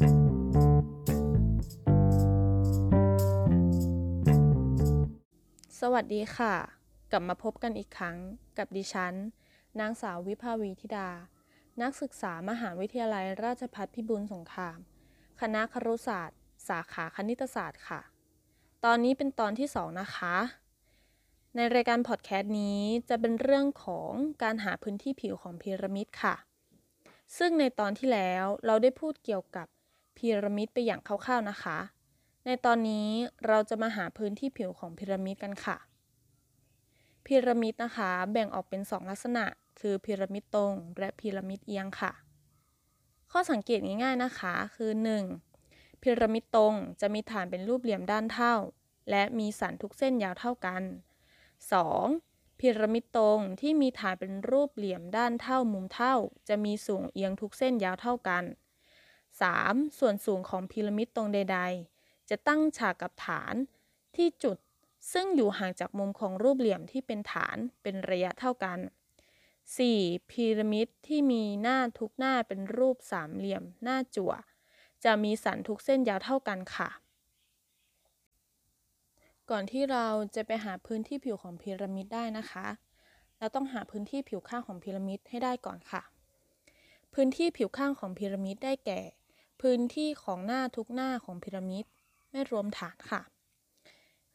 สวัสดีค่ะ กลับมาพบกันอีกครั้งกับดิฉัน นางสาววิภาวีธิดา นักศึกษามหาวิทยาลัยราชภัฏพิบูลสงคราม คณะครุศาสตร์ สาขาคณิตศาสตร์ค่ะ ตอนนี้เป็นตอนที่ 2 นะคะ ในรายการพอดแคสต์นี้จะเป็นเรื่องของการหาพื้นที่ผิวของพีระมิดค่ะซึ่งในตอนที่แล้วเราได้พูดเกี่ยวกับ พีระมิดไปอย่างคร่าวๆนะคะ ในตอนนี้เราจะมาหาพื้นที่ผิวของพีระมิดกันค่ะ พีระมิดนะคะแบ่งออกเป็น 2 ลักษณะ คือพีระมิดตรง และพีระมิดเอียงค่ะ ข้อสังเกตง่ายๆนะคะ คือ 1. พีระมิดตรงจะมีฐานเป็นรูปเหลี่ยมด้านเท่า และมีสันทุกเส้นยาวเท่ากัน 2. พีระมิดตรงที่มีฐานเป็นรูปเหลี่ยมด้านเท่ามุมเท่า จะมีสูงเอียงทุกเส้นยาวเท่ากัน 3. ส่วนสูงของพีระมิดตรงใด ๆ จะตั้งฉากกับฐานที่จุดซึ่งอยู่ห่างจากมุมของรูปเหลี่ยมที่เป็นฐานเป็นระยะเท่ากัน 4. พีระมิดที่มีหน้าทุกหน้าเป็นรูปสามเหลี่ยมหน้าจั่ว จะมีสันทุกเส้นยาวเท่ากันค่ะ ก่อนที่เราจะไปหาพื้นที่ผิวของพีระมิดได้นะคะ เราต้องหาพื้นที่ผิวข้างของพีระมิดให้ได้ก่อนค่ะ พื้นที่ผิวข้างของพีระมิดได้แก่ พื้นที่ของหน้าทุกหน้าของพีระมิด ไม่รวมฐานค่ะ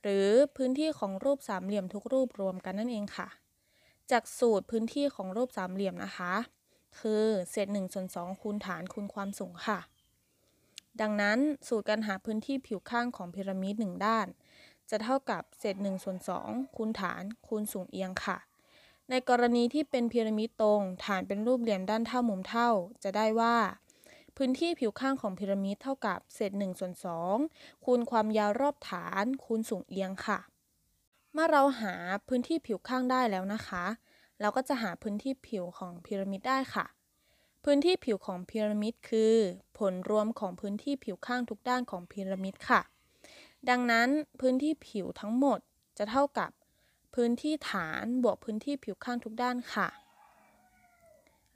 หรือพื้นที่ของรูปสามเหลี่ยมทุกรูปรวมกันนั่นเองค่ะ จากสูตรพื้นที่ของรูปสามเหลี่ยมนะคะ คือเศษ1ส่วน2คูณฐานคูณความสูงค่ะ ดังนั้นสูตรการหาพื้นที่ผิวข้างของพีระมิด1ด้าน จะเท่ากับเศษ1ส่วน2คูณฐานคูณสูงเอียงค่ะในกรณีที่เป็นพีระมิดตรง ฐานเป็นรูปเหลี่ยมด้านเท่ามุมเท่า จะได้ว่า พื้นที่ผิวข้างของพีระมิดเท่ากับเศษ1ส่วน2คูณความยาวรอบฐาน คูณสูงเอียงค่ะ เมื่อเราหาพื้นที่ผิวข้างได้แล้วนะคะ เราก็จะหาพื้นที่ผิวของพีระมิดได้ค่ะ พื้นที่ผิวของพีระมิดคือ ผลรวมของพื้นที่ผิวข้างทุกด้านของพีระมิดค่ะ ดังนั้นพื้นที่ผิวทั้งหมดจะเท่ากับพื้นที่ฐานบวกพื้นที่ผิวข้างทุกด้านค่ะ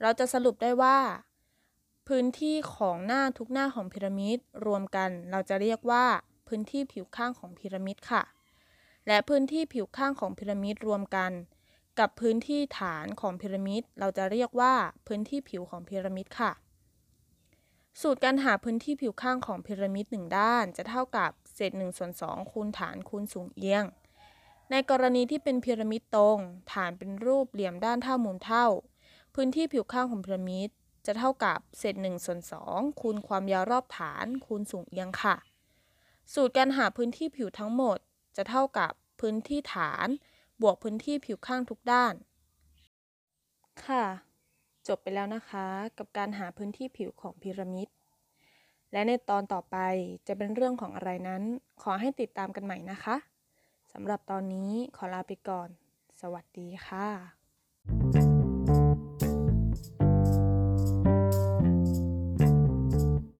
เราจะสรุปได้ว่า พื้นที่ของหน้าทุกหน้าของพีระมิดรวมกันเราจะเรียกว่า พื้นที่ผิวข้างของพีระมิดค่ะ และพื้นที่ผิวข้างของพีระมิดรวมกัน กับพื้นที่ฐานของพีระมิดเราจะเรียกว่า พื้นที่ผิวของพีระมิดค่ะ สูตรการหาพื้นที่ผิวข้างของพีระมิดหนึ่งด้าน จะเท่ากับเศษ1ส่วน2คูณฐานคูณสูงเอียง ในกรณีที่เป็นพีระมิดตรง ฐานเป็นรูปเหลี่ยมด้านเท่ามุมเท่า พื้นที่ผิวข้างของพีระมิด จะเท่ากับเศษ1ส่วน2คูณความยาวรอบฐาน คูณสูงเอียงค่ะ สูตรการหาพื้นที่ผิวทั้งหมด จะเท่ากับพื้นที่ฐาน บวกพื้นที่ผิวข้างทุกด้าน ค่ะ จบไปแล้วนะคะ กับการหาพื้นที่ผิวของพีระมิด และในตอนต่อไปจะเป็นเรื่องของอะไรนั้น ขอให้ติดตามกันใหม่นะคะสำหรับตอนนี้ขอลาไปก่อน สวัสดีค่ะ